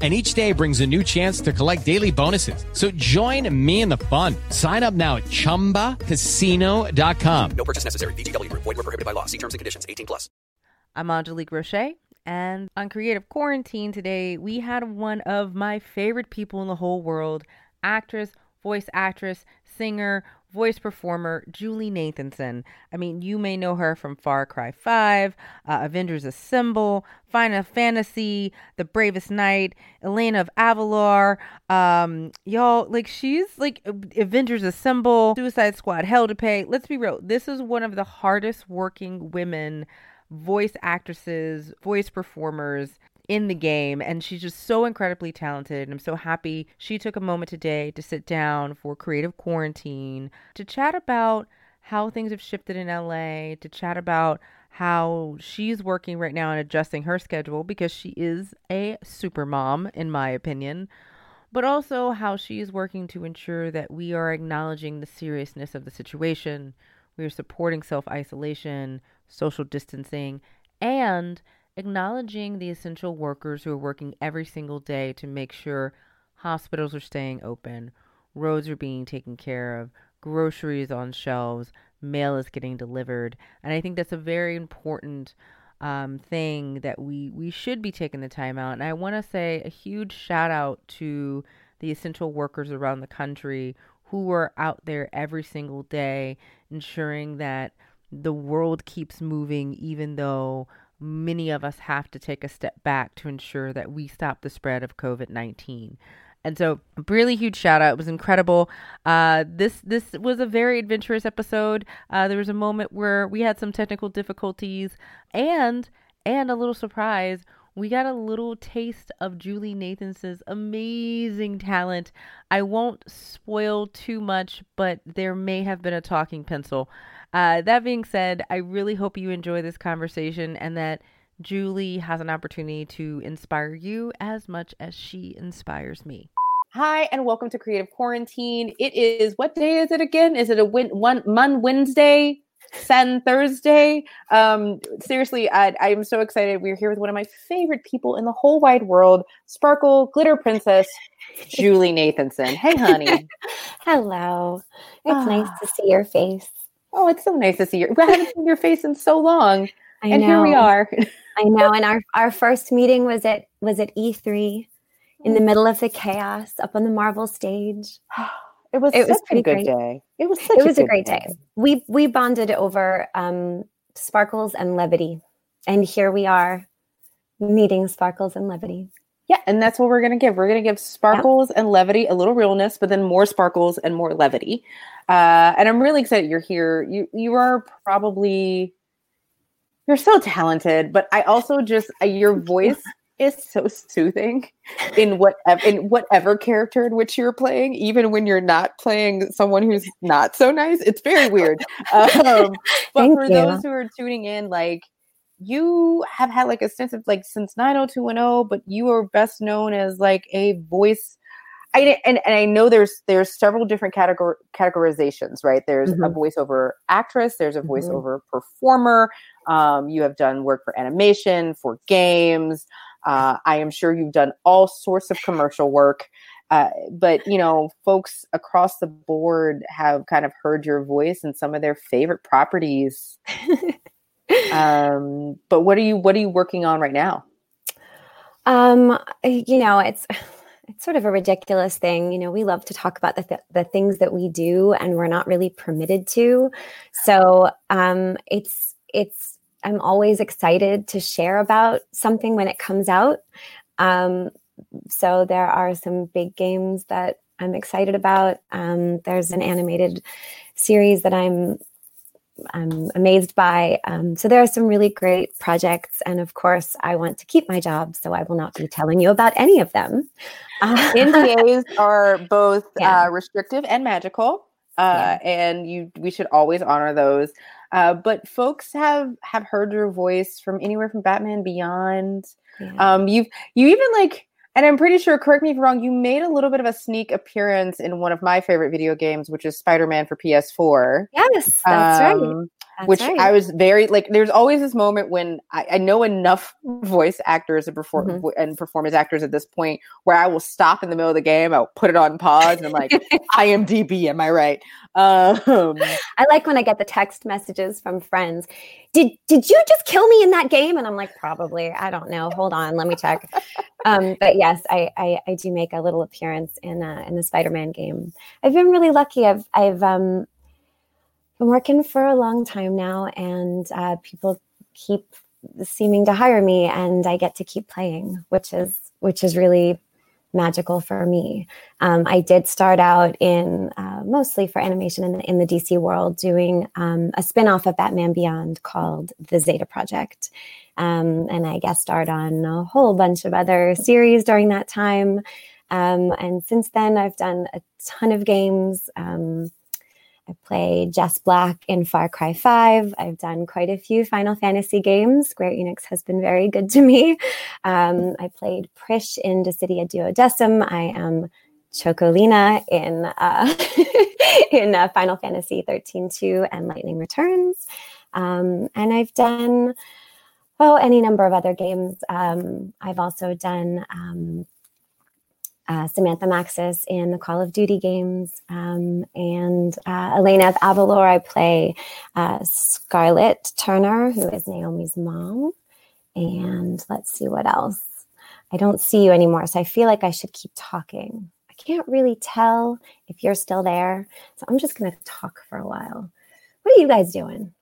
and each day brings a new chance to collect daily bonuses. So join me in the fun. Sign up now at ChumbaCasino.com. No purchase necessary. VGW Group. Void were prohibited by law. See terms and conditions. 18 plus. I'm Angelique Roche, and on Creative Quarantine today, we had one of my favorite people in the whole world, actress, voice actress, singer, voice performer Julie Nathanson. I mean, you may know her from Far Cry 5, uh, Avengers Assemble, Final Fantasy, The Bravest Knight, Elena of Avalor. Um, y'all, like, she's like Avengers Assemble, Suicide Squad, Hell to Pay. Let's be real, this is one of the hardest working women voice actresses, voice performers in the game and she's just so incredibly talented and I'm so happy she took a moment today to sit down for creative quarantine to chat about how things have shifted in LA to chat about how she's working right now and adjusting her schedule because she is a super mom in my opinion but also how she is working to ensure that we are acknowledging the seriousness of the situation. We are supporting self-isolation social distancing and acknowledging the essential workers who are working every single day to make sure hospitals are staying open, roads are being taken care of, groceries on shelves, mail is getting delivered. And I think that's a very important um, thing that we, we should be taking the time out. And I want to say a huge shout out to the essential workers around the country who are out there every single day ensuring that the world keeps moving, even though many of us have to take a step back to ensure that we stop the spread of COVID 19. And so, really huge shout out. It was incredible. Uh, this this was a very adventurous episode. Uh, there was a moment where we had some technical difficulties, and and a little surprise. We got a little taste of Julie Nathanson's amazing talent. I won't spoil too much, but there may have been a talking pencil. Uh, that being said, I really hope you enjoy this conversation and that Julie has an opportunity to inspire you as much as she inspires me. Hi, and welcome to Creative Quarantine. It is what day is it again? Is it a win- one Mon Wednesday? Sen Thursday. Um, seriously, I, I am so excited. We're here with one of my favorite people in the whole wide world, Sparkle Glitter Princess, Julie Nathanson. Hey, honey. Hello. It's nice to see your face. Oh, it's so nice to see you. We haven't seen your face in so long. I and know. here we are. I know. And our, our first meeting was at was at E3 in the middle of the chaos up on the Marvel stage. It was It was such a pretty good great. day. It was such it was a good great day. We we bonded over um, sparkles and levity. And here we are meeting sparkles and levity. Yeah, and that's what we're gonna give. We're gonna give sparkles and levity, a little realness, but then more sparkles and more levity. Uh, and I'm really excited you're here. You you are probably you're so talented, but I also just your voice is so soothing in whatever in whatever character in which you're playing, even when you're not playing someone who's not so nice. It's very weird. Um, but Thank for you. those who are tuning in, like you have had like a sense of like since 90210, but you are best known as like a voice. I and, and I know there's there's several different categor- categorizations, right? There's a Mhm. voiceover actress, there's a Mhm. voiceover performer. Um, you have done work for animation, for games. Uh, I am sure you've done all sorts of commercial work. Uh, but you know, folks across the board have kind of heard your voice in some of their favorite properties. um, but what are you what are you working on right now? Um, you know, it's it's sort of a ridiculous thing. You know, we love to talk about the, th- the things that we do and we're not really permitted to. So um, it's, it's, I'm always excited to share about something when it comes out. Um, so there are some big games that I'm excited about. Um, there's an animated series that I'm I'm amazed by. Um, so there are some really great projects, and of course, I want to keep my job, so I will not be telling you about any of them. Uh, NDAs are both yeah. uh, restrictive and magical, uh, yeah. and you we should always honor those. Uh, but folks have have heard your voice from anywhere from Batman Beyond. Yeah. Um, you've you even like and I'm pretty sure, correct me if I'm wrong, you made a little bit of a sneak appearance in one of my favorite video games, which is Spider Man for PS4. Yes, that's um, right. That's which right. I was very like. There's always this moment when I, I know enough voice actors and perform mm-hmm. and performance actors at this point where I will stop in the middle of the game. I'll put it on pause and I'm like, IMDb, am I right? Um, I like when I get the text messages from friends. Did did you just kill me in that game? And I'm like, probably. I don't know. Hold on, let me check. um, but yes, I, I, I do make a little appearance in uh, in the Spider-Man game. I've been really lucky. I've I've um been working for a long time now, and uh, people keep seeming to hire me, and I get to keep playing, which is which is really magical for me. Um, I did start out in uh, mostly for animation in the, in the DC world, doing um, a spinoff of Batman Beyond called The Zeta Project. Um, and I guest starred on a whole bunch of other series during that time. Um, and since then, I've done a ton of games. Um, I played Jess Black in Far Cry 5. I've done quite a few Final Fantasy games. Square Enix has been very good to me. Um, I played Prish in Dissidia Duodecim. I am Chocolina in uh, in uh, Final Fantasy 13 2 and Lightning Returns. Um, and I've done, oh, any number of other games. Um, I've also done um, uh, Samantha Maxis in the Call of Duty games, um, and uh, Elena of Avalor. I play uh, Scarlett Turner, who is Naomi's mom. And let's see what else. I don't see you anymore, so I feel like I should keep talking. I can't really tell if you're still there, so I'm just going to talk for a while. What are you guys doing?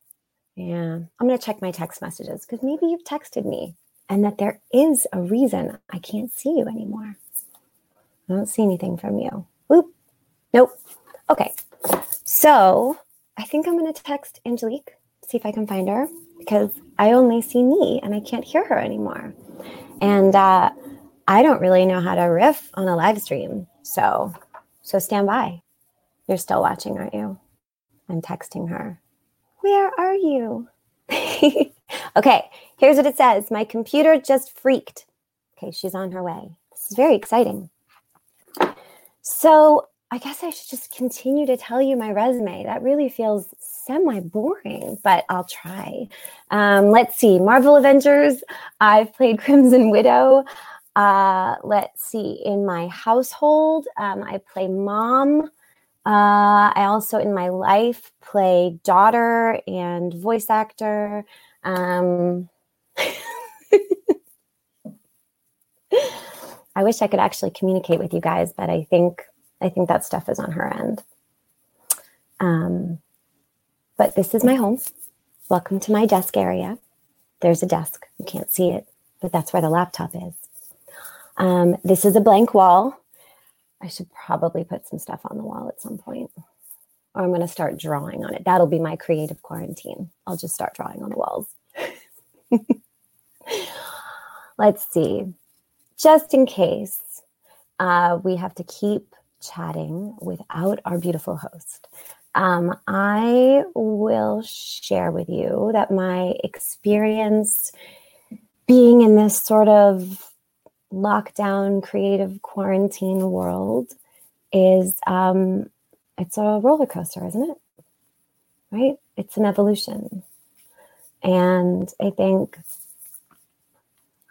Yeah, I'm going to check my text messages because maybe you've texted me and that there is a reason I can't see you anymore. I don't see anything from you. Whoop. Nope. Okay. So I think I'm going to text Angelique, see if I can find her because I only see me and I can't hear her anymore. And uh, I don't really know how to riff on a live stream. So, so stand by. You're still watching, aren't you? I'm texting her. Where are you? okay, here's what it says My computer just freaked. Okay, she's on her way. This is very exciting. So I guess I should just continue to tell you my resume. That really feels semi boring, but I'll try. Um, let's see Marvel Avengers. I've played Crimson Widow. Uh, let's see. In my household, um, I play mom. Uh, I also, in my life, play daughter and voice actor. Um, I wish I could actually communicate with you guys, but I think I think that stuff is on her end. Um, but this is my home. Welcome to my desk area. There's a desk. You can't see it, but that's where the laptop is. Um, this is a blank wall. I should probably put some stuff on the wall at some point, or I'm going to start drawing on it. That'll be my creative quarantine. I'll just start drawing on the walls. Let's see just in case uh, we have to keep chatting without our beautiful host. Um, I will share with you that my experience being in this sort of lockdown, creative quarantine world is um, it's a roller coaster, isn't it? Right? It's an evolution. And I think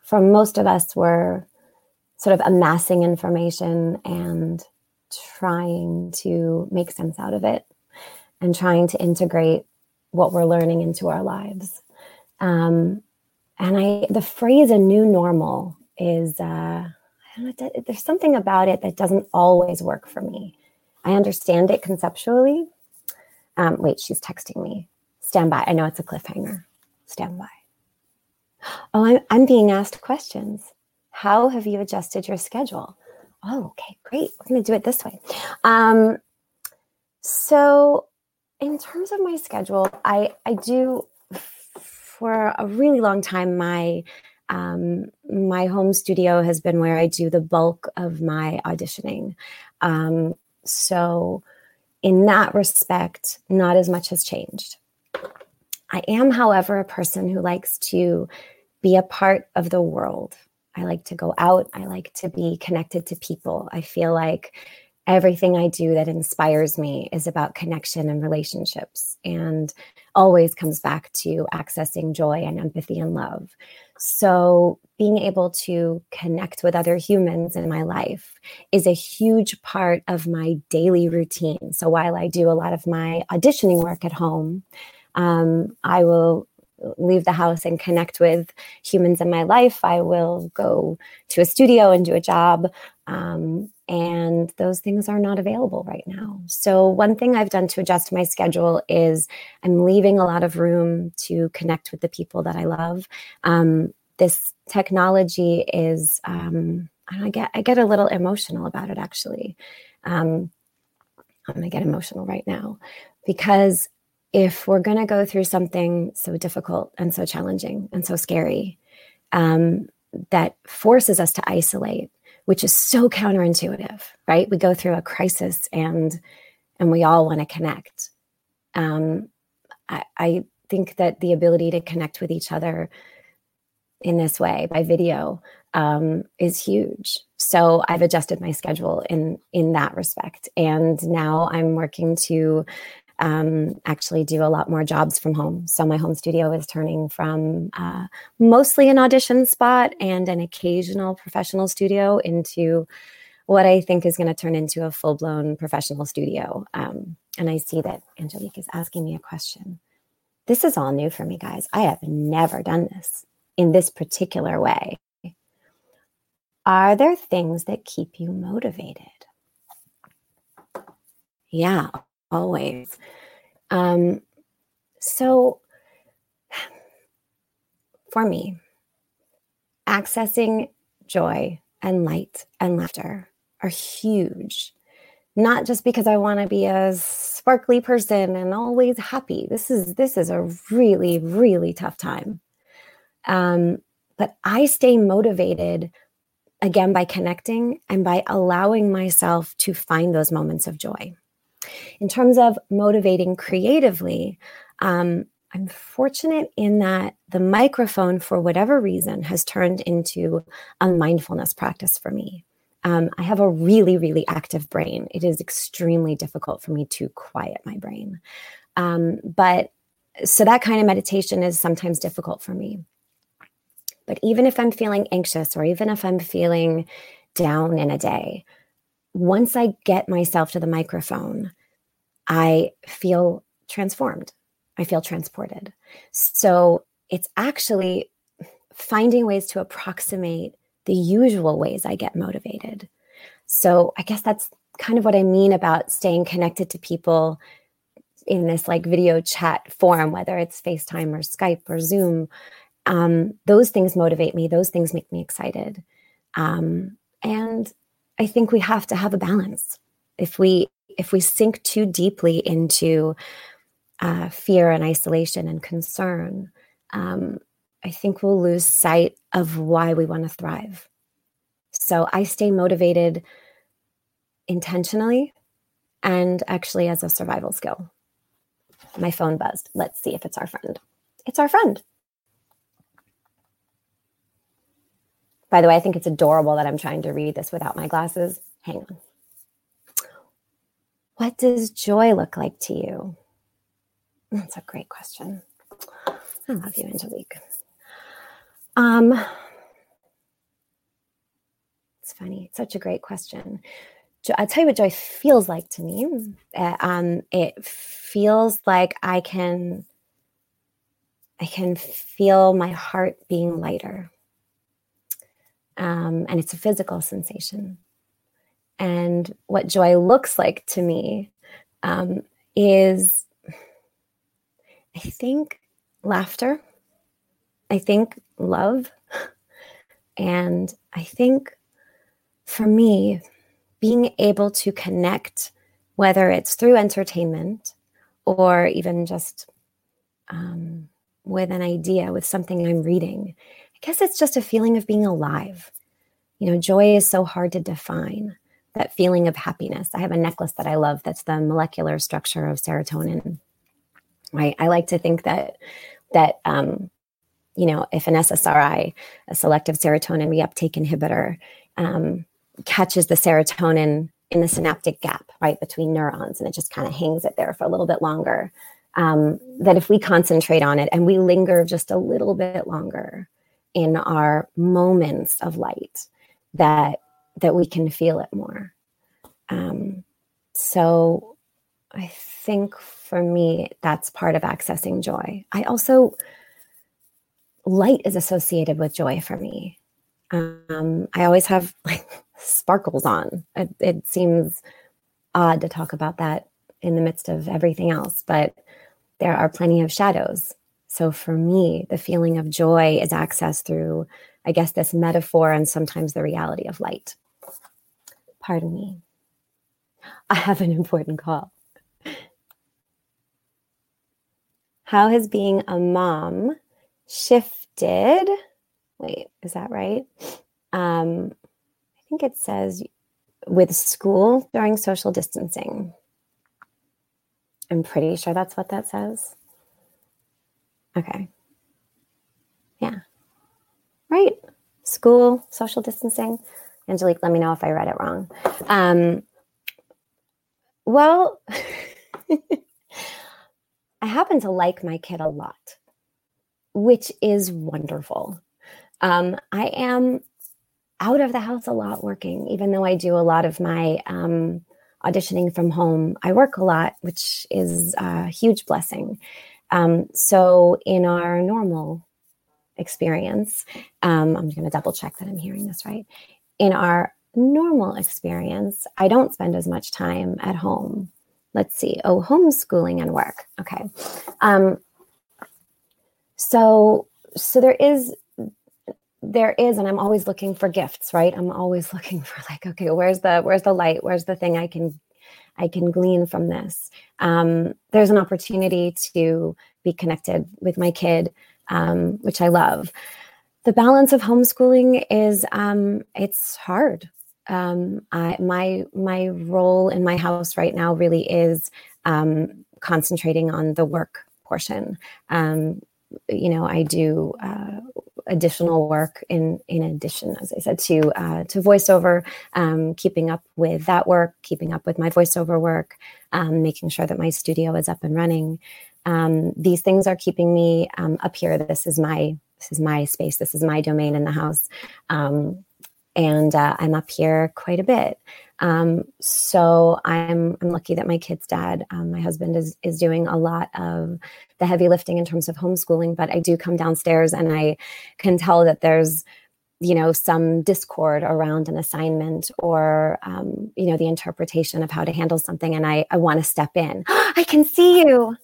for most of us, we're sort of amassing information and trying to make sense out of it and trying to integrate what we're learning into our lives. Um, and I, the phrase "a new normal" is uh, I there's something about it that doesn't always work for me. I understand it conceptually. Um, wait, she's texting me. Stand by. I know it's a cliffhanger. Stand by. Oh, I'm, I'm being asked questions. How have you adjusted your schedule? Oh, okay, great. We're going to do it this way. Um, so, in terms of my schedule, I I do for a really long time. My um, my home studio has been where I do the bulk of my auditioning. Um, so, in that respect, not as much has changed. I am, however, a person who likes to be a part of the world. I like to go out. I like to be connected to people. I feel like everything I do that inspires me is about connection and relationships and always comes back to accessing joy and empathy and love. So, being able to connect with other humans in my life is a huge part of my daily routine. So, while I do a lot of my auditioning work at home, um, I will leave the house and connect with humans in my life. I will go to a studio and do a job. Um, and those things are not available right now. So, one thing I've done to adjust my schedule is I'm leaving a lot of room to connect with the people that I love. Um, this technology is, um, I get I get a little emotional about it actually. Um, I'm gonna get emotional right now because if we're going to go through something so difficult and so challenging and so scary um, that forces us to isolate which is so counterintuitive right? We go through a crisis and and we all want to connect. Um, I, I think that the ability to connect with each other in this way by video um, is huge. So i've adjusted my schedule in in that respect. And now i'm working to um, actually do a lot more jobs from home. So my home studio is turning from uh, mostly an audition spot and an occasional professional studio into what I think is going to turn into a full blown professional studio. Um, and I see that Angelique is asking me a question. This is all new for me, guys. I have never done this in this particular way. Are there things that keep you motivated? Yeah, always. Um, so, for me, accessing joy and light and laughter are huge. Not just because I want to be a sparkly person and always happy. This is this is a really really tough time. Um, but I stay motivated again by connecting and by allowing myself to find those moments of joy. In terms of motivating creatively, um, I'm fortunate in that the microphone, for whatever reason, has turned into a mindfulness practice for me. Um, I have a really, really active brain. It is extremely difficult for me to quiet my brain. Um, but so that kind of meditation is sometimes difficult for me. But even if I'm feeling anxious or even if I'm feeling down in a day, once I get myself to the microphone, I feel transformed. I feel transported. So it's actually finding ways to approximate the usual ways I get motivated. So I guess that's kind of what I mean about staying connected to people in this like video chat form, whether it's FaceTime or Skype or Zoom. Um, those things motivate me. Those things make me excited. Um, and I think we have to have a balance. If we if we sink too deeply into uh, fear and isolation and concern, um, I think we'll lose sight of why we want to thrive. So I stay motivated intentionally and actually as a survival skill. My phone buzzed. Let's see if it's our friend. It's our friend. By the way, I think it's adorable that I'm trying to read this without my glasses. Hang on. What does joy look like to you? That's a great question. I love you, Angelique. Um, it's funny. It's such a great question. I'll tell you what joy feels like to me. Uh, um, it feels like I can, I can feel my heart being lighter. Um, and it's a physical sensation. And what joy looks like to me um, is, I think, laughter. I think love. And I think for me, being able to connect, whether it's through entertainment or even just um, with an idea, with something I'm reading, I guess it's just a feeling of being alive. You know, joy is so hard to define. That feeling of happiness. I have a necklace that I love that's the molecular structure of serotonin. Right. I like to think that that um, you know, if an SSRI, a selective serotonin reuptake inhibitor, um, catches the serotonin in the synaptic gap right between neurons and it just kind of hangs it there for a little bit longer um, that if we concentrate on it and we linger just a little bit longer in our moments of light that that we can feel it more. Um, so i think for me that's part of accessing joy. I also light is associated with joy for me. Um, i always have like sparkles on. It, it seems odd to talk about that in the midst of everything else but there are plenty of shadows. So for me, the feeling of joy is accessed through, I guess, this metaphor and sometimes the reality of light. Pardon me. I have an important call. How has being a mom shifted? Wait, is that right? Um, I think it says with school during social distancing. I'm pretty sure that's what that says. Okay. Yeah. Right. School, social distancing. Angelique, let me know if I read it wrong. Um, well, I happen to like my kid a lot, which is wonderful. Um, I am out of the house a lot working, even though I do a lot of my um, auditioning from home. I work a lot, which is a huge blessing. Um, so, in our normal experience, um, I'm going to double check that I'm hearing this right. In our normal experience, I don't spend as much time at home. Let's see. Oh, homeschooling and work. Okay. Um, so, so there is there is and i'm always looking for gifts right i'm always looking for like okay where's the where's the light where's the thing i can i can glean from this. Um, there's an opportunity to be connected with my kid um, which i love. The balance of homeschooling is um, it's hard. Um, I, my my role in my house right now really is um, concentrating on the work portion. Um, you know i do uh, additional work in in addition, as I said, to uh, to voiceover, um, keeping up with that work, keeping up with my voiceover work, um, making sure that my studio is up and running. Um, these things are keeping me um, up here. This is my this is my space. This is my domain in the house, um, and uh, I'm up here quite a bit. Um, so I'm I'm lucky that my kid's dad, um, my husband, is is doing a lot of the heavy lifting in terms of homeschooling. But I do come downstairs and I can tell that there's you know some discord around an assignment or um, you know the interpretation of how to handle something, and I I want to step in. I can see you.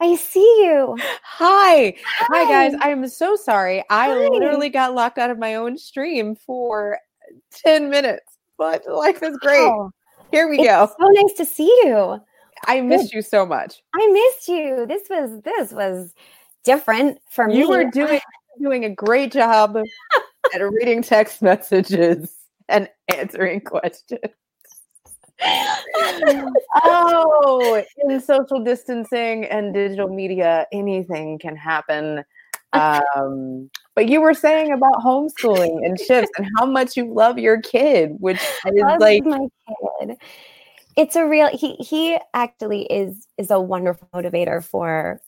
I see you. Hi. Hi. Hi, guys. I am so sorry. I Hi. literally got locked out of my own stream for 10 minutes but life is great. Here we go. So nice to see you. I missed Good. you so much. I missed you. This was this was different for me. You were doing doing a great job at reading text messages and answering questions. Oh, in social distancing and digital media, anything can happen. Um, but you were saying about homeschooling and shifts and how much you love your kid, which is like my kid. It's a real he he actually is is a wonderful motivator for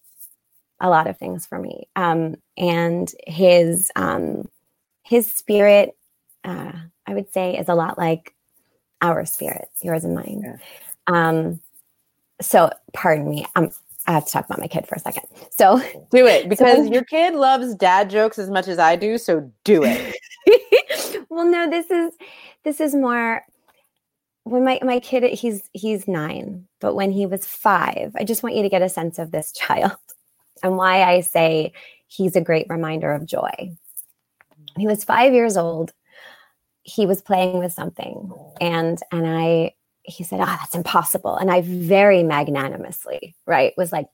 a lot of things for me. Um, and his um, his spirit, uh, I would say, is a lot like our spirit, yours and mine. Yeah. Um, so pardon me, I'm I have to talk about my kid for a second. So do it because so, your kid loves dad jokes as much as I do. So do it. well, no, this is this is more when my my kid he's he's nine, but when he was five, I just want you to get a sense of this child and why I say he's a great reminder of joy. He was five years old. He was playing with something, and and I he said, "Ah, oh, that's impossible." And I very magnanimously, right, was like,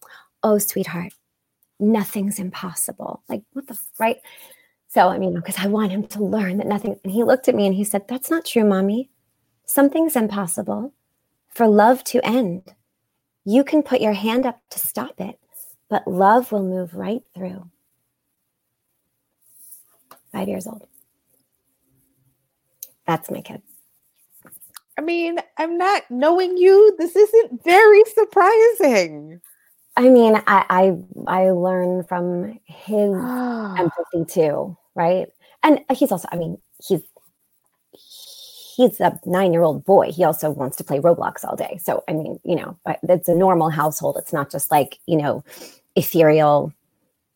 "Oh, sweetheart, nothing's impossible." Like what the right? So I mean, because I want him to learn that nothing. And he looked at me and he said, "That's not true, mommy. Something's impossible. For love to end, you can put your hand up to stop it, but love will move right through." Five years old. That's my kid. I mean, I'm not knowing you. This isn't very surprising. I mean, I I, I learn from his empathy too, right? And he's also, I mean, he's he's a nine year old boy. He also wants to play Roblox all day. So I mean, you know, it's a normal household. It's not just like you know, ethereal,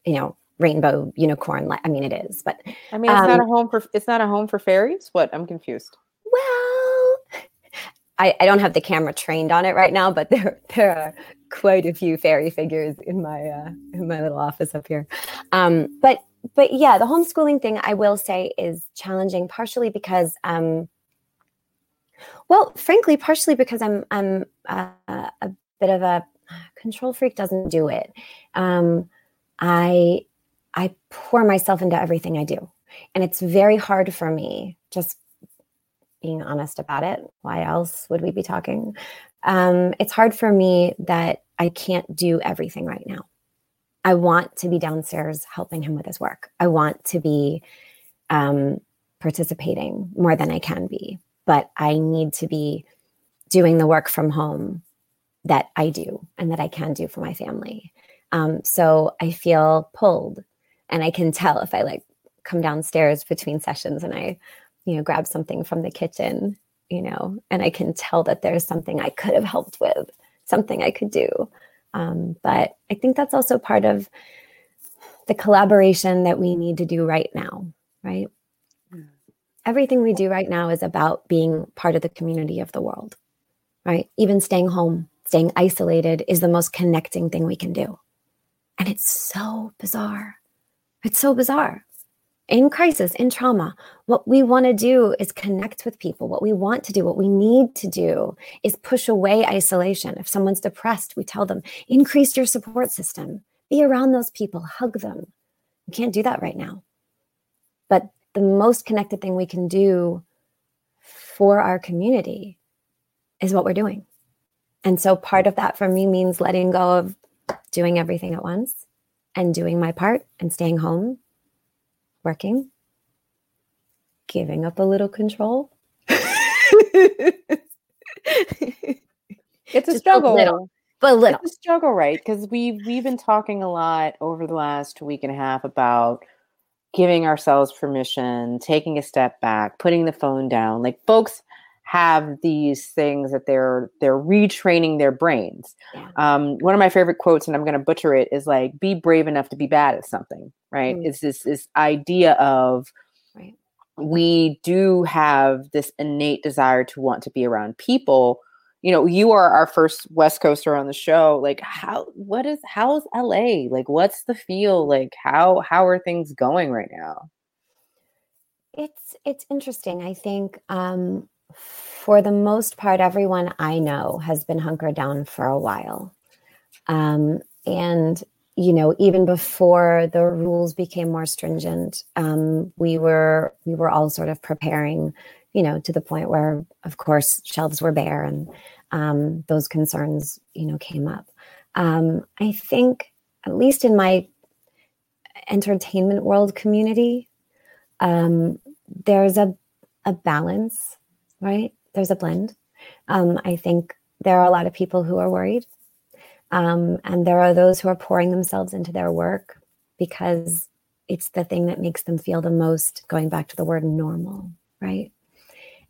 you know, rainbow unicorn. I mean, it is, but I mean, it's um, not a home for it's not a home for fairies. What? I'm confused. Well, I, I don't have the camera trained on it right now, but there there are quite a few fairy figures in my uh, in my little office up here. Um, but but yeah, the homeschooling thing I will say is challenging, partially because um, well, frankly, partially because I'm I'm uh, a bit of a control freak. Doesn't do it. Um, I I pour myself into everything I do, and it's very hard for me just being honest about it. Why else would we be talking? Um, it's hard for me that I can't do everything right now. I want to be downstairs helping him with his work. I want to be um, participating more than I can be, but I need to be doing the work from home that I do and that I can do for my family. Um, so I feel pulled, and I can tell if I like come downstairs between sessions and I you know, grab something from the kitchen, you know, and I can tell that there's something I could have helped with, something I could do. Um, but I think that's also part of the collaboration that we need to do right now, right? Mm. Everything we do right now is about being part of the community of the world, right? Even staying home, staying isolated is the most connecting thing we can do. And it's so bizarre. It's so bizarre in crisis, in trauma, what we want to do is connect with people. What we want to do, what we need to do is push away isolation. If someone's depressed, we tell them, increase your support system, be around those people, hug them. We can't do that right now. But the most connected thing we can do for our community is what we're doing. And so part of that for me means letting go of doing everything at once and doing my part and staying home working, giving up a little control. it's a struggle. A little, but a little. It's a struggle, right? Because we we've been talking a lot over the last week and a half about giving ourselves permission, taking a step back, putting the phone down. Like folks have these things that they're they're retraining their brains. Um, one of my favorite quotes, and I'm going to butcher it, is like, "Be brave enough to be bad at something." Right? Mm. It's this this idea of right. we do have this innate desire to want to be around people. You know, you are our first West Coaster on the show. Like, how? What is? How's LA? Like, what's the feel? Like, how how are things going right now? It's it's interesting. I think um, for the most part, everyone I know has been hunkered down for a while. Um, and, you know, even before the rules became more stringent, um, we were we were all sort of preparing, you know, to the point where, of course, shelves were bare and um, those concerns, you know, came up. Um, I think, at least in my entertainment world community, um, there's a a balance right? There's a blend. Um, I think there are a lot of people who are worried. Um, and there are those who are pouring themselves into their work because it's the thing that makes them feel the most, going back to the word normal, right?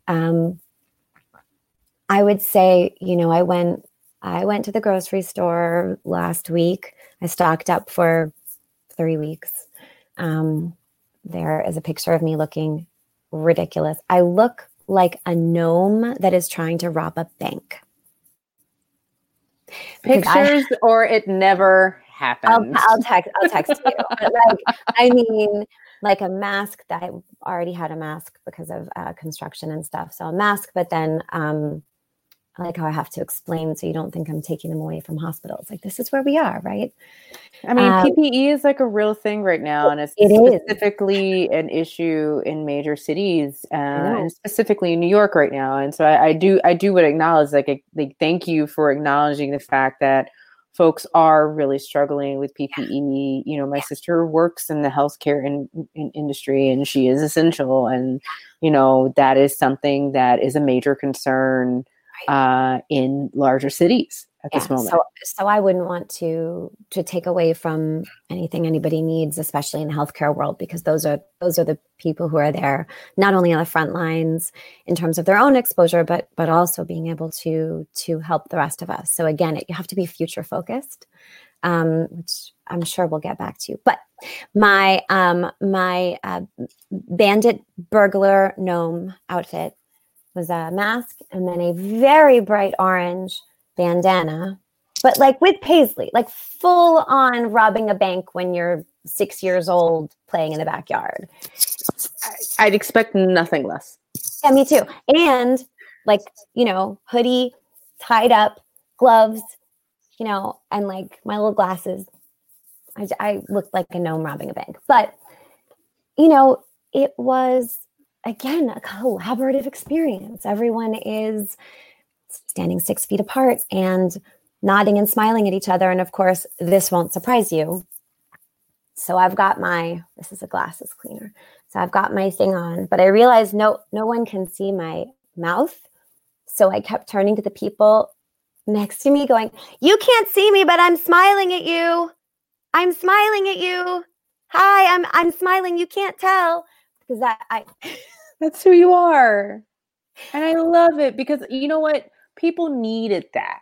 Um, I would say, you know, I went I went to the grocery store last week. I stocked up for three weeks. Um, there is a picture of me looking ridiculous. I look like a gnome that is trying to rob a bank. Because Pictures I, or it never happened. I'll, I'll text. I'll text you. Like, I mean, like a mask that I already had a mask because of uh, construction and stuff. So a mask, but then um, I like how I have to explain so you don't think I'm taking them away from hospitals. Like this is where we are, right? I mean, um, PPE is like a real thing right now, and it's it specifically is. an issue in major cities, uh, and specifically in New York right now. And so I, I do, I do would acknowledge, like, like, thank you for acknowledging the fact that folks are really struggling with PPE. You know, my yeah. sister works in the healthcare in, in industry, and she is essential, and you know that is something that is a major concern uh, in larger cities at yeah, this moment. So, so I wouldn't want to to take away from anything anybody needs, especially in the healthcare world, because those are those are the people who are there not only on the front lines in terms of their own exposure, but but also being able to to help the rest of us. So again, it, you have to be future focused, um, which I'm sure we'll get back to. You. But my um, my uh, bandit burglar gnome outfit was a mask and then a very bright orange bandana, but like with paisley, like full on robbing a bank when you're six years old playing in the backyard. I'd expect nothing less. Yeah, me too. And like, you know, hoodie tied up, gloves, you know, and like my little glasses. I, I looked like a gnome robbing a bank. But, you know, it was again a collaborative experience. Everyone is standing six feet apart and nodding and smiling at each other. And of course, this won't surprise you. So I've got my this is a glasses cleaner. So I've got my thing on, but I realized no no one can see my mouth. So I kept turning to the people next to me going, "You can't see me, but I'm smiling at you. I'm smiling at you. Hi, I'm I'm smiling. You can't tell." Because I, I That's who you are. And I love it because you know what? People needed that.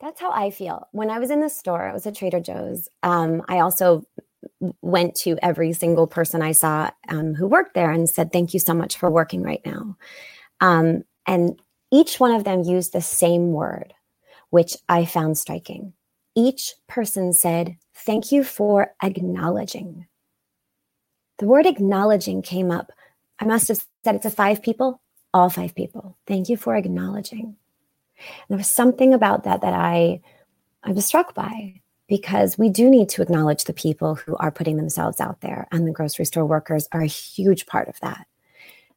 That's how I feel. When I was in the store, I was at Trader Joe's. Um, I also went to every single person I saw um, who worked there and said, Thank you so much for working right now. Um, and each one of them used the same word, which I found striking. Each person said, Thank you for acknowledging. The word acknowledging came up I must have said it to five people, all five people. Thank you for acknowledging. And there was something about that that I, I was struck by because we do need to acknowledge the people who are putting themselves out there, and the grocery store workers are a huge part of that.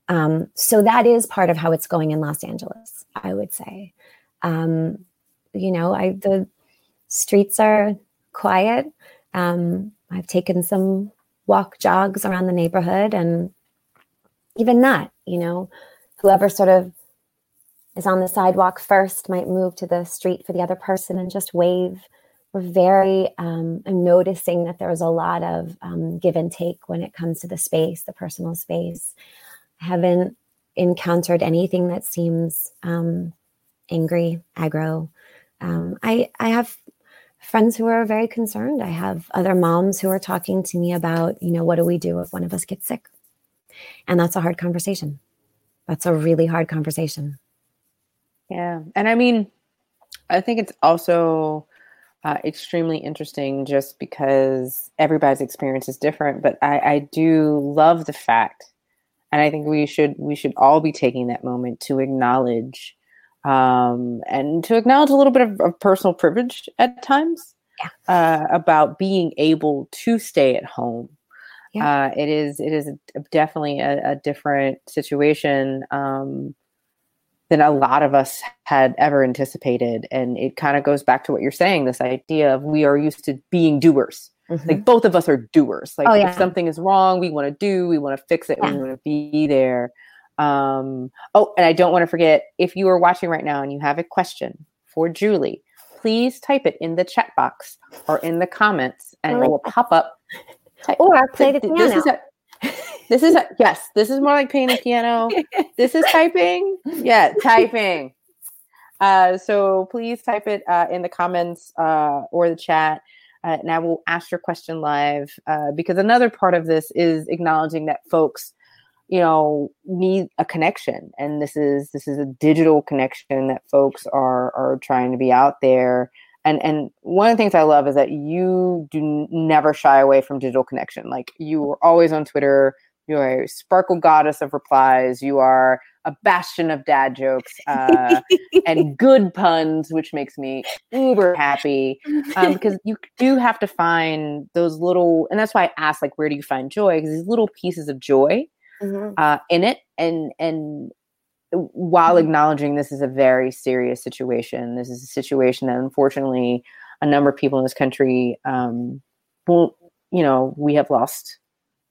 Um, so that is part of how it's going in Los Angeles, I would say. Um, you know, I the streets are quiet. Um, I've taken some walk jogs around the neighborhood, and even that, you know, whoever sort of is on the sidewalk first might move to the street for the other person and just wave. We're very, um, I'm noticing that there's a lot of um, give and take when it comes to the space, the personal space. I haven't encountered anything that seems um, angry, aggro. Um, I, I have friends who are very concerned. I have other moms who are talking to me about, you know, what do we do if one of us gets sick? And that's a hard conversation. That's a really hard conversation. Yeah. And I mean, I think it's also uh, extremely interesting just because everybody's experience is different. But I, I do love the fact, and I think we should we should all be taking that moment to acknowledge um, and to acknowledge a little bit of, of personal privilege at times yeah. uh, about being able to stay at home yeah. Uh, it is it is definitely a, a different situation um, than a lot of us had ever anticipated, and it kind of goes back to what you're saying. This idea of we are used to being doers. Mm-hmm. Like both of us are doers. Like oh, yeah. if something is wrong, we want to do, we want to fix it, we want to be there. Um, oh, and I don't want to forget if you are watching right now and you have a question for Julie, please type it in the chat box or in the comments, and it will pop up or play the piano. This is, a, this is a, yes. This is more like playing the piano. this is typing. Yeah, typing. Uh, so please type it uh, in the comments uh, or the chat. Uh, and I will ask your question live uh, because another part of this is acknowledging that folks, you know, need a connection, and this is this is a digital connection that folks are are trying to be out there. And and one of the things I love is that you do never shy away from digital connection. Like you are always on Twitter. You are a sparkle goddess of replies. You are a bastion of dad jokes uh, and good puns, which makes me uber happy um, because you do have to find those little, and that's why I asked, like, where do you find joy? Because these little pieces of joy mm-hmm. uh, in it, and and while mm-hmm. acknowledging this is a very serious situation, this is a situation that unfortunately a number of people in this country um, won't, you know, we have lost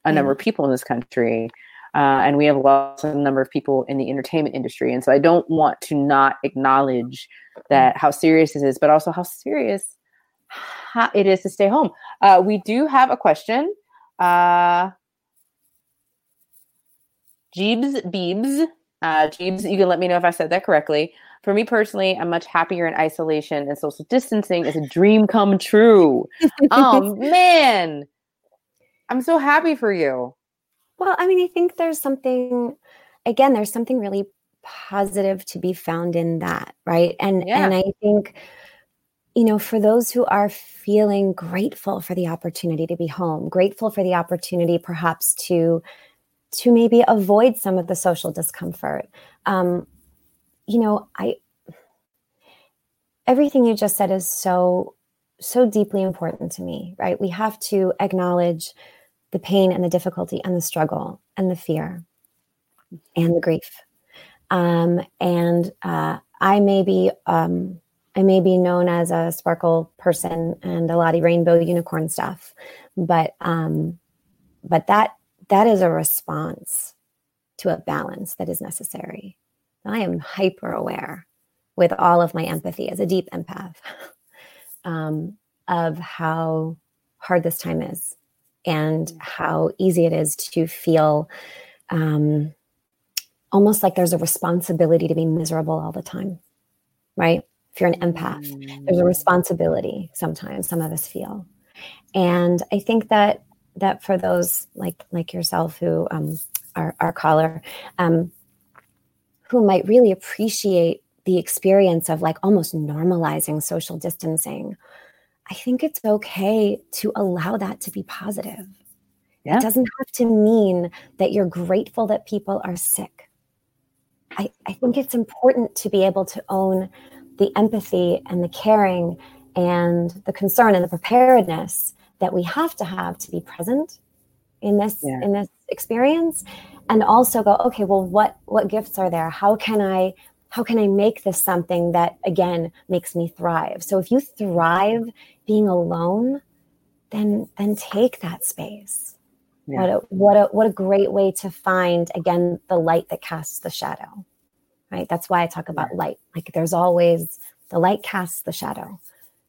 a mm-hmm. number of people in this country. Uh, and we have lost a number of people in the entertainment industry. And so I don't want to not acknowledge that how serious this is but also how serious it is to stay home. Uh, we do have a question. Uh, Jeebs Beebs. Uh, Jeebs, you can let me know if I said that correctly. For me personally, I'm much happier in isolation, and social distancing is a dream come true. oh man, I'm so happy for you. Well, I mean, I think there's something, again, there's something really positive to be found in that, right? And yeah. and I think, you know, for those who are feeling grateful for the opportunity to be home, grateful for the opportunity perhaps to to maybe avoid some of the social discomfort. Um, you know, I everything you just said is so so deeply important to me, right? We have to acknowledge the pain and the difficulty and the struggle and the fear and the grief. Um, and uh, I may be um, I may be known as a sparkle person and a lot of rainbow unicorn stuff, but um, but that that is a response to a balance that is necessary. I am hyper aware with all of my empathy as a deep empath um, of how hard this time is and how easy it is to feel um, almost like there's a responsibility to be miserable all the time, right? If you're an empath, there's a mm. responsibility sometimes, some of us feel. And I think that that for those like like yourself who um, are our caller, um, who might really appreciate the experience of like almost normalizing social distancing I think it's okay to allow that to be positive. Yeah. It doesn't have to mean that you're grateful that people are sick. I, I think it's important to be able to own the empathy and the caring and the concern and the preparedness that we have to have to be present in this yeah. in this experience and also go okay well what what gifts are there how can i how can I make this something that again makes me thrive? So if you thrive being alone, then then take that space. Yeah. What a what a what a great way to find again the light that casts the shadow. Right? That's why I talk about light. Like there's always the light casts the shadow.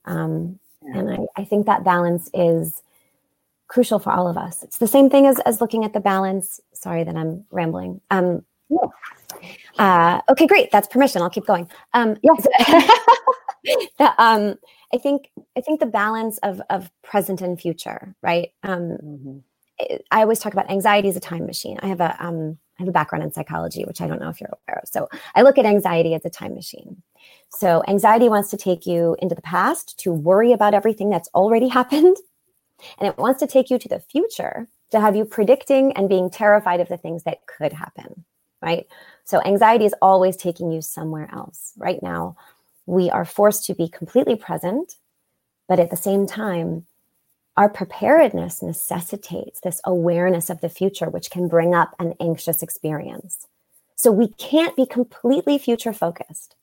Um. And I, I think that balance is crucial for all of us. It's the same thing as as looking at the balance. Sorry that I'm rambling. Um, uh, okay, great. That's permission. I'll keep going. Um, yes. the, um, I think I think the balance of of present and future, right? Um, mm-hmm. I always talk about anxiety as a time machine. I have a um, I have a background in psychology, which I don't know if you're aware of. So I look at anxiety as a time machine. So anxiety wants to take you into the past to worry about everything that's already happened, and it wants to take you to the future to have you predicting and being terrified of the things that could happen right? So anxiety is always taking you somewhere else. Right now, we are forced to be completely present, but at the same time, our preparedness necessitates this awareness of the future, which can bring up an anxious experience. So we can't be completely future focused.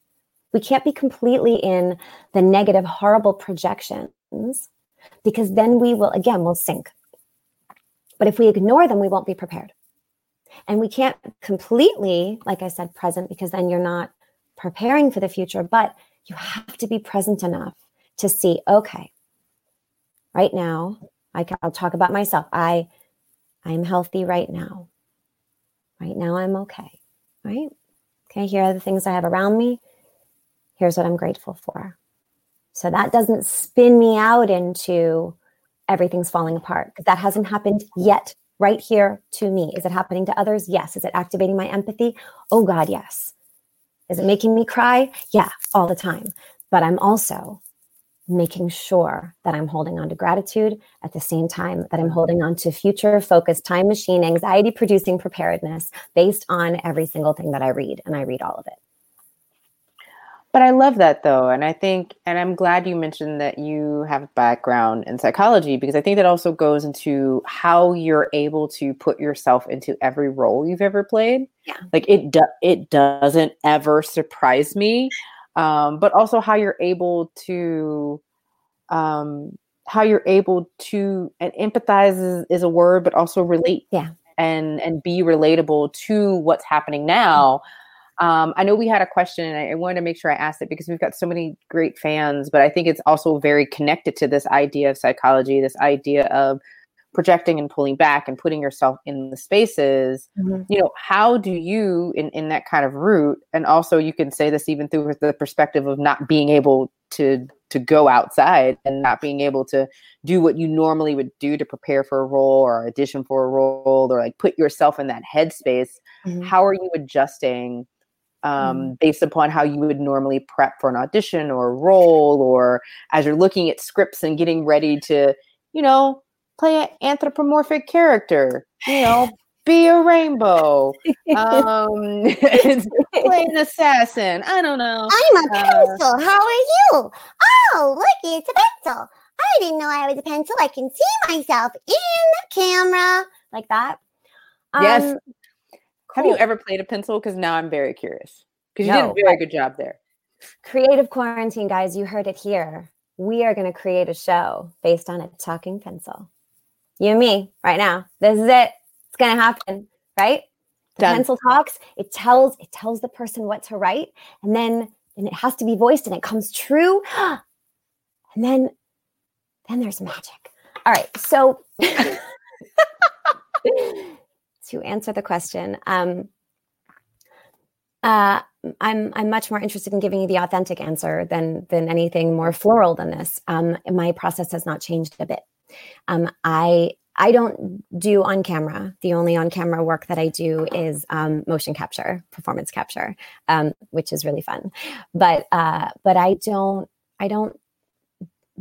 We can't be completely in the negative, horrible projections because then we will, again, we'll sink. But if we ignore them, we won't be prepared. And we can't completely, like I said, present because then you're not preparing for the future, but you have to be present enough to see, okay, right now, I can, I'll talk about myself. I I'm healthy right now. Right now I'm okay. Right? Okay, here are the things I have around me. Here's what I'm grateful for. So that doesn't spin me out into everything's falling apart because that hasn't happened yet right here to me. Is it happening to others? Yes. Is it activating my empathy? Oh, God, yes. Is it making me cry? Yeah, all the time. But I'm also making sure that I'm holding on to gratitude at the same time that I'm holding on to future focused time machine, anxiety producing preparedness based on every single thing that I read. And I read all of it. But I love that though. And I think, and I'm glad you mentioned that you have a background in psychology because I think that also goes into how you're able to put yourself into every role you've ever played. Yeah. Like it, do- it doesn't ever surprise me. Um, but also how you're able to, um, how you're able to, and empathize is, is a word, but also relate. Yeah. And, and be relatable to what's happening now. Um, I know we had a question, and I, I wanted to make sure I asked it because we've got so many great fans. But I think it's also very connected to this idea of psychology, this idea of projecting and pulling back and putting yourself in the spaces mm-hmm. you know how do you in, in that kind of route and also you can say this even through the perspective of not being able to to go outside and not being able to do what you normally would do to prepare for a role or audition for a role or like put yourself in that headspace mm-hmm. how are you adjusting um, mm. based upon how you would normally prep for an audition or a role, or as you're looking at scripts and getting ready to, you know, play an anthropomorphic character, you know, be a rainbow, um, play an assassin. I don't know. I'm a uh, pencil. Uh, how are you? Oh, look, it's a pencil. I didn't know I was a pencil. I can see myself in the camera like that. Um, yes, Cool. Have you ever played a pencil? Because now I'm very curious. Because you no, did a very good job there. Creative quarantine, guys. You heard it here. We are going to create a show based on a talking pencil. You and me, right now. This is it. It's going to happen, right? The Done. pencil talks. It tells it tells the person what to write, and then and it has to be voiced, and it comes true. And then then there's magic. All right, so. to answer the question, um, uh, I'm I'm much more interested in giving you the authentic answer than than anything more floral than this. Um, my process has not changed a bit. Um, I I don't do on camera. The only on camera work that I do is um, motion capture, performance capture, um, which is really fun. But uh, but I don't I don't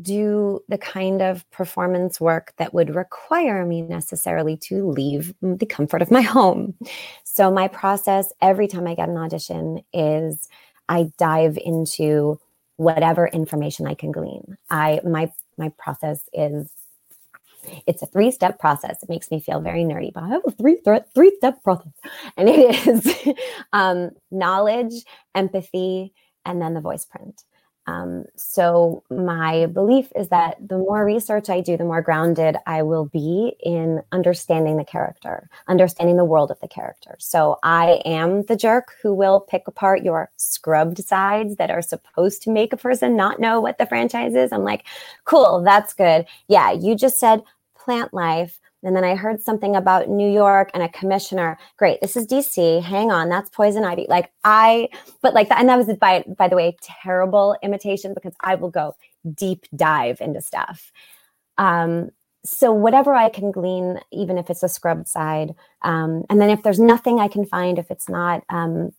do the kind of performance work that would require me necessarily to leave the comfort of my home. So, my process every time I get an audition is I dive into whatever information I can glean. I my my process is it's a three step process. It makes me feel very nerdy, but I have a three three step process, and it is um, knowledge, empathy, and then the voice print. Um, so, my belief is that the more research I do, the more grounded I will be in understanding the character, understanding the world of the character. So, I am the jerk who will pick apart your scrubbed sides that are supposed to make a person not know what the franchise is. I'm like, cool, that's good. Yeah, you just said plant life. And then I heard something about New York and a commissioner. Great, this is DC. Hang on, that's poison ivy. Like I, but like that, and that was by by the way terrible imitation because I will go deep dive into stuff. Um, so whatever I can glean, even if it's a scrubbed side, um, and then if there's nothing I can find, if it's not um,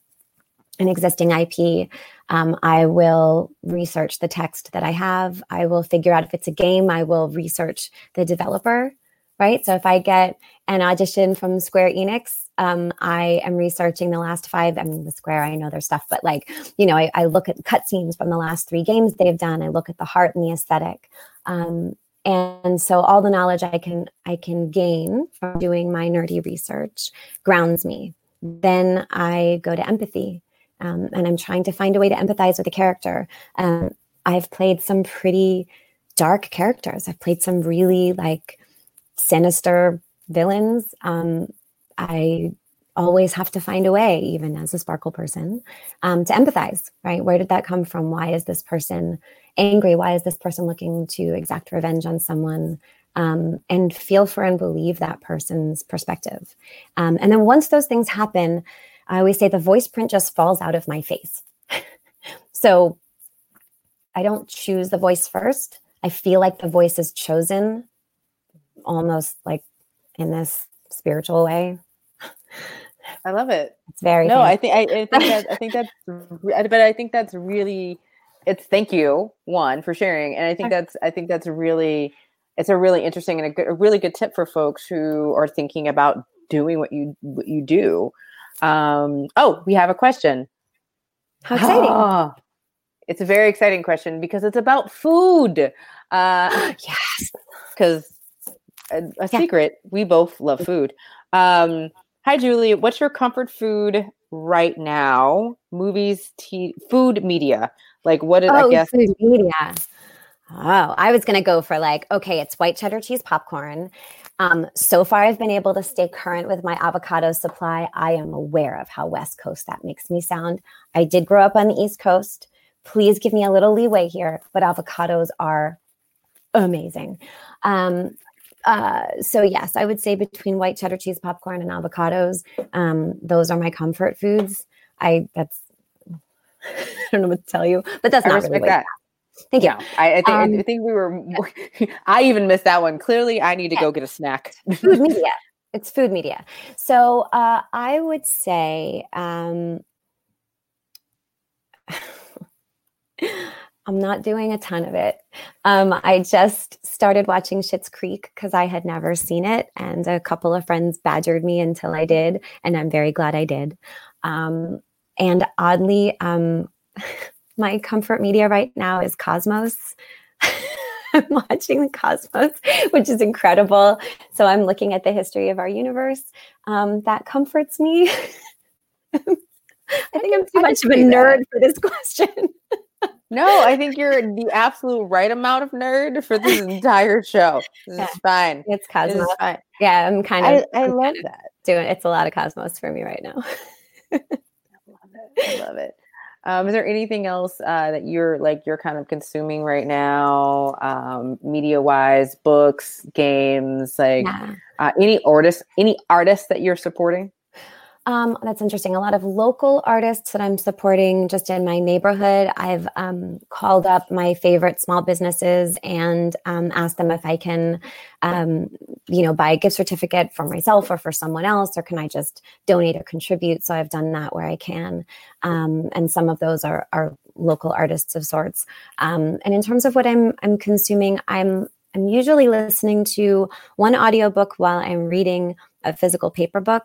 an existing IP, um, I will research the text that I have. I will figure out if it's a game. I will research the developer right? So if I get an audition from Square Enix, um, I am researching the last five. I mean, the Square, I know their stuff, but like, you know, I, I look at cutscenes from the last three games they've done. I look at the heart and the aesthetic. Um, and so all the knowledge I can I can gain from doing my nerdy research grounds me. Then I go to empathy, um, and I'm trying to find a way to empathize with a character. Um, I've played some pretty dark characters. I've played some really like sinister villains. Um, I always have to find a way, even as a sparkle person, um, to empathize, right? Where did that come from? Why is this person angry? Why is this person looking to exact revenge on someone? Um, and feel for and believe that person's perspective. Um, and then once those things happen, I always say the voice print just falls out of my face. so I don't choose the voice first. I feel like the voice is chosen almost like in this spiritual way. I love it. It's very no. I think I, I think that I think that's but I think that's really it's thank you one for sharing, and I think that's I think that's really it's a really interesting and a, good, a really good tip for folks who are thinking about doing what you what you do. Um, oh, we have a question. How exciting. Ah, it's a very exciting question because it's about food. Uh, yes, because a, a secret, we both love food. Um, hi, Julie. What's your comfort food right now? Movies, t- food, media. Like what? Is, I Oh, guess. food media. Oh, I was gonna go for like, okay, it's white cheddar cheese popcorn. Um, so far, I've been able to stay current with my avocado supply. I am aware of how West Coast that makes me sound. I did grow up on the East Coast. Please give me a little leeway here, but avocados are amazing. Um, uh, so yes, I would say between white cheddar cheese popcorn and avocados, um, those are my comfort foods. I that's I don't know what to tell you, but that's I not really that. Thank you. Yeah, I, I think I Um, think we were. More, I even missed that one. Clearly, I need to go get a snack. food media. It's food media. So uh, I would say um, I'm not doing a ton of it. Um, I just started watching Schitt's Creek because I had never seen it, and a couple of friends badgered me until I did, and I'm very glad I did. Um, and oddly, um, my comfort media right now is Cosmos. I'm watching the Cosmos, which is incredible. So I'm looking at the history of our universe. Um, that comforts me. I think I'm too I much of a see that. nerd for this question. No, I think you're the absolute right amount of nerd for this entire show. This Yeah. is fine. It's Cosmos. fine. Yeah, I'm kind of. I I'm love that. doing. It's a lot of Cosmos for me right now. I love it. Um, is there anything else uh, that you're like you're kind of consuming right now, um, media wise, books, games, like Yeah. uh, any artists, any artists that you're supporting? Um, that's interesting. A lot of local artists that I'm supporting just in my neighborhood. I've um, called up my favorite small businesses and um, asked them if I can, um, you know, buy a gift certificate for myself or for someone else, or can I just donate or contribute? So I've done that where I can, um, and some of those are are local artists of sorts. Um, and in terms of what I'm I'm consuming, I'm I'm usually listening to one audiobook while I'm reading a physical paper book.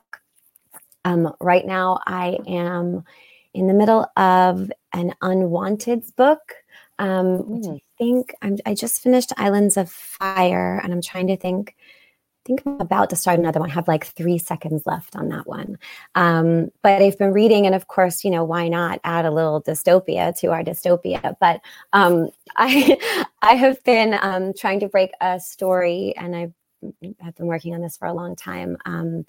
Um, right now, I am in the middle of an Unwanteds book. Um, which I think I'm, I just finished Islands of Fire, and I'm trying to think. I think I'm about to start another one. I have like three seconds left on that one. Um, but I've been reading, and of course, you know, why not add a little dystopia to our dystopia? But um, I, I have been um, trying to break a story, and I've I've been working on this for a long time. Um,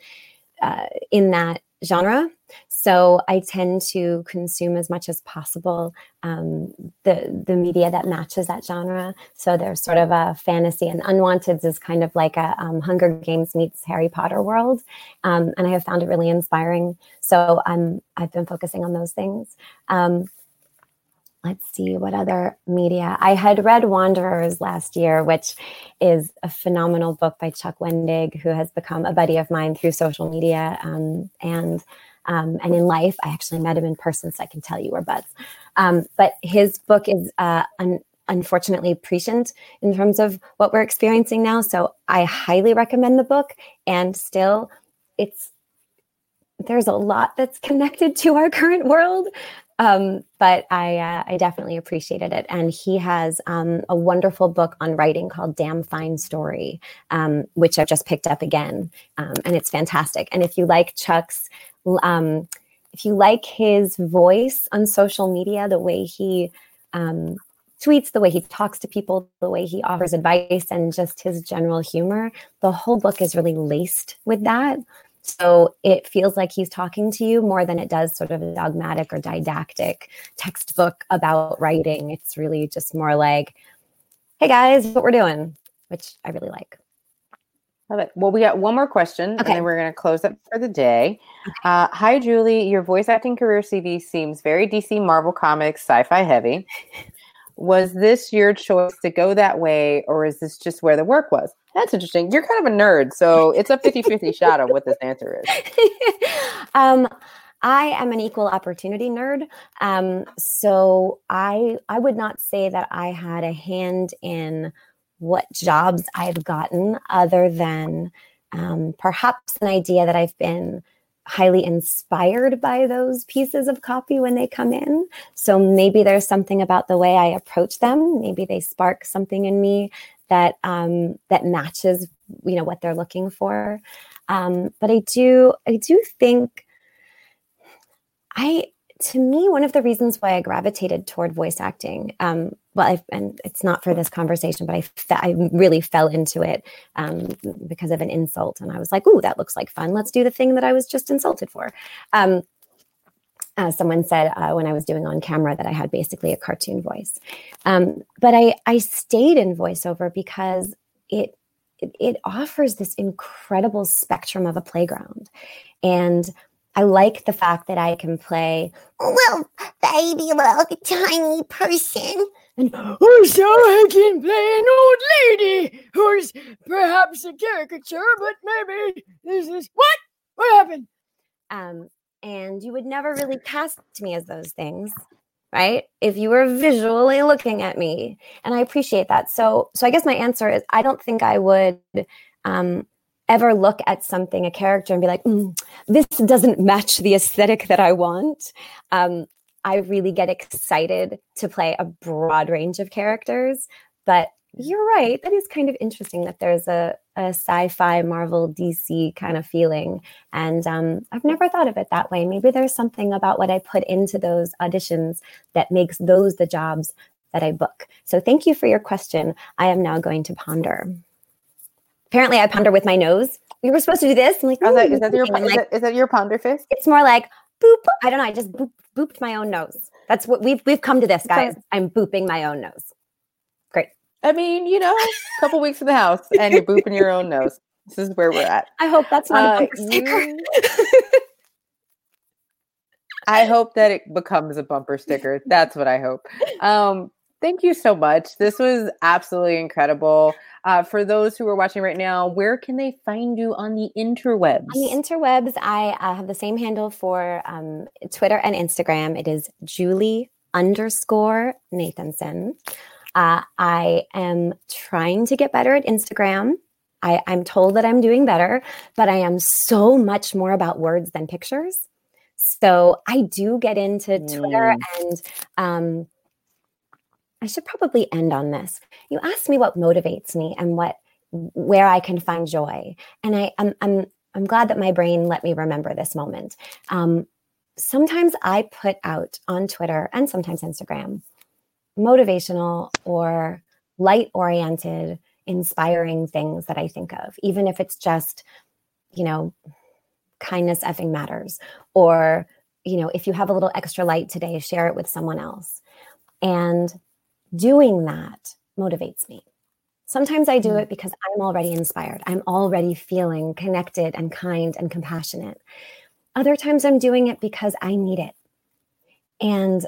uh, in that genre. So I tend to consume as much as possible um, the the media that matches that genre. So there's sort of a fantasy, and Unwanted is kind of like a um, Hunger Games meets Harry Potter world, um, and I have found it really inspiring. So I'm I've been focusing on those things. Let's see what other media. I had read wanderers last year which is a phenomenal book by chuck wendig who has become a buddy of mine through social media um, and um, and in life. I actually met him in person so i can tell you we're buds. Um, but his book is uh, un- unfortunately prescient in terms of what we're experiencing now. So i highly recommend the book and still it's there's a lot that's connected to our current world um, but I, uh, I definitely appreciated it. And he has um, a wonderful book on writing called Damn Fine Story, um, which I've just picked up again. Um, and it's fantastic. And if you like Chuck's, um, if you like his voice on social media, the way he um, tweets, the way he talks to people, the way he offers advice, and just his general humor, the whole book is really laced with that. So it feels like he's talking to you more than it does sort of a dogmatic or didactic textbook about writing. It's really just more like, hey guys, what we're doing, which I really like. Love it. Well, we got one more question, and then we're going to close up for the day. Uh, hi, Julie. Your voice acting career CV seems very DC Marvel Comics sci-fi heavy. Was this your choice to go that way, or is this just where the work was? That's interesting. You're kind of a nerd, so it's a 50 50 shot of what this answer is. um, I am an equal opportunity nerd. Um, so I I would not say that I had a hand in what jobs I've gotten other than um, perhaps an idea that I've been highly inspired by those pieces of copy when they come in. So maybe there's something about the way I approach them. Maybe they spark something in me that um, that matches, you know, what they're looking for. Um, but I do, I do think, I to me, one of the reasons why I gravitated toward voice acting, um, well, I've, and it's not for this conversation, but I, fe- I really fell into it um, because of an insult. And I was like, ooh, that looks like fun. Let's do the thing that I was just insulted for. Um, uh, someone said uh, when I was doing on camera that I had basically a cartoon voice. Um, but I, I stayed in voiceover because it, it, offers this incredible spectrum of a playground. And I like the fact that I can play Well, baby, little tiny person. And also, I can play an old lady who's perhaps a caricature, but maybe this is what? What happened? Um, and you would never really cast me as those things, right? If you were visually looking at me, and I appreciate that. So, so I guess my answer is I don't think I would um, ever look at something, a character, and be like, mm, this doesn't match the aesthetic that I want. Um, I really get excited to play a broad range of characters. But you're right. That is kind of interesting that there's a, a sci fi, Marvel, DC kind of feeling. And um, I've never thought of it that way. Maybe there's something about what I put into those auditions that makes those the jobs that I book. So thank you for your question. I am now going to ponder apparently I ponder with my nose. We were supposed to do this. I'm like, Oh, is, that, is, that your, is, like, that, is that your ponder fist? it's more like boop. I don't know. I just boop, booped my own nose. That's what we've we've come to this, guys. I'm booping my own nose. Great. I mean, you know, a couple weeks in the house and you're booping your own nose. This is where we're at. I hope that's not Uh, a bumper sticker. you- I hope that it becomes a bumper sticker. That's what I hope. Um, thank you so much. This was absolutely incredible. Uh, for those who are watching right now, where can they find you on the interwebs? On the interwebs, I uh, have the same handle for um, Twitter and Instagram. It is Julie underscore Nathanson. Uh, I am trying to get better at Instagram. I, I'm told that I'm doing better, but I am so much more about words than pictures. So I do get into Twitter and um, I should probably end on this. You asked me what motivates me and what where I can find joy, and I, I'm I'm I'm glad that my brain let me remember this moment. Um, sometimes I put out on Twitter and sometimes Instagram motivational or light oriented, inspiring things that I think of, even if it's just, you know, kindness effing matters, or, you know, if you have a little extra light today, share it with someone else. And doing that motivates me. Sometimes I do hmm. it because I'm already inspired. I'm already feeling connected and kind and compassionate. Other times I'm doing it because I need it. And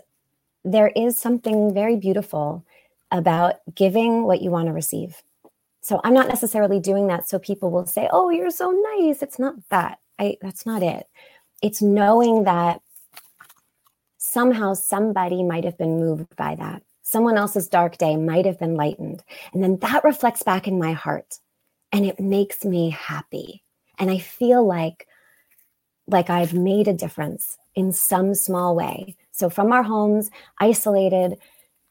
there is something very beautiful about giving what you want to receive. So I'm not necessarily doing that so people will say, "Oh, you're so nice." It's not that. I that's not it. It's knowing that somehow somebody might have been moved by that. Someone else's dark day might have been lightened. And then that reflects back in my heart and it makes me happy. And I feel like like I've made a difference in some small way. So from our homes, isolated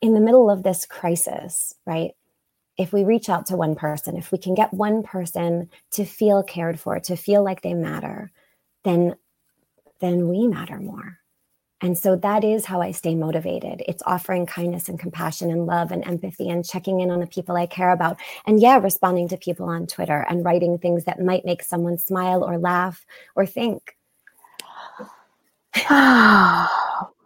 in the middle of this crisis, right? If we reach out to one person, if we can get one person to feel cared for, to feel like they matter, then then we matter more. And so that is how I stay motivated. It's offering kindness and compassion and love and empathy and checking in on the people I care about. And yeah, responding to people on Twitter and writing things that might make someone smile or laugh or think.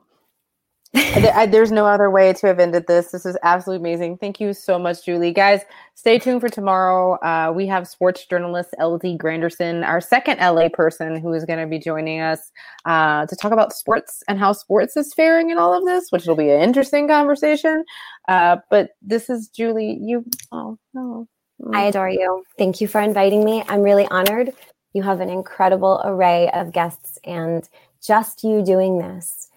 There's no other way to have ended this. This is absolutely amazing. Thank you so much, Julie. Guys, stay tuned for tomorrow. Uh, we have sports journalist LZ Granderson, our second LA person, who is going to be joining us uh, to talk about sports and how sports is faring in all of this, which will be an interesting conversation. Uh, but this is Julie. You, oh no. I adore you. Thank you for inviting me. I'm really honored. You have an incredible array of guests, and just you doing this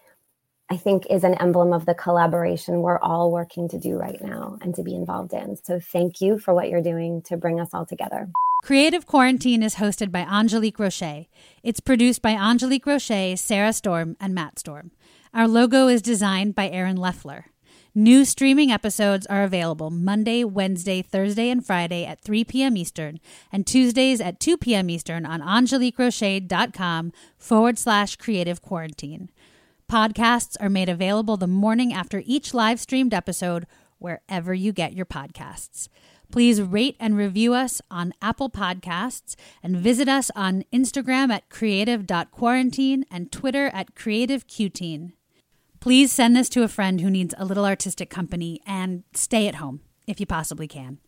I think is an emblem of the collaboration we're all working to do right now and to be involved in. So thank you for what you're doing to bring us all together. Creative Quarantine is hosted by Angelique Roche. It's produced by Angelique Roche, Sarah Storm, and Matt Storm. Our logo is designed by Aaron Leffler. New streaming episodes are available Monday, Wednesday, Thursday, and Friday at 3 p.m. Eastern, and Tuesdays at 2 p.m. Eastern on angeliqueroche.com forward slash creative quarantine. Podcasts are made available the morning after each live streamed episode wherever you get your podcasts. Please rate and review us on Apple Podcasts and visit us on Instagram at creative.quarantine and Twitter at creativeqteen. Please send this to a friend who needs a little artistic company and stay at home if you possibly can.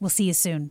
We'll see you soon.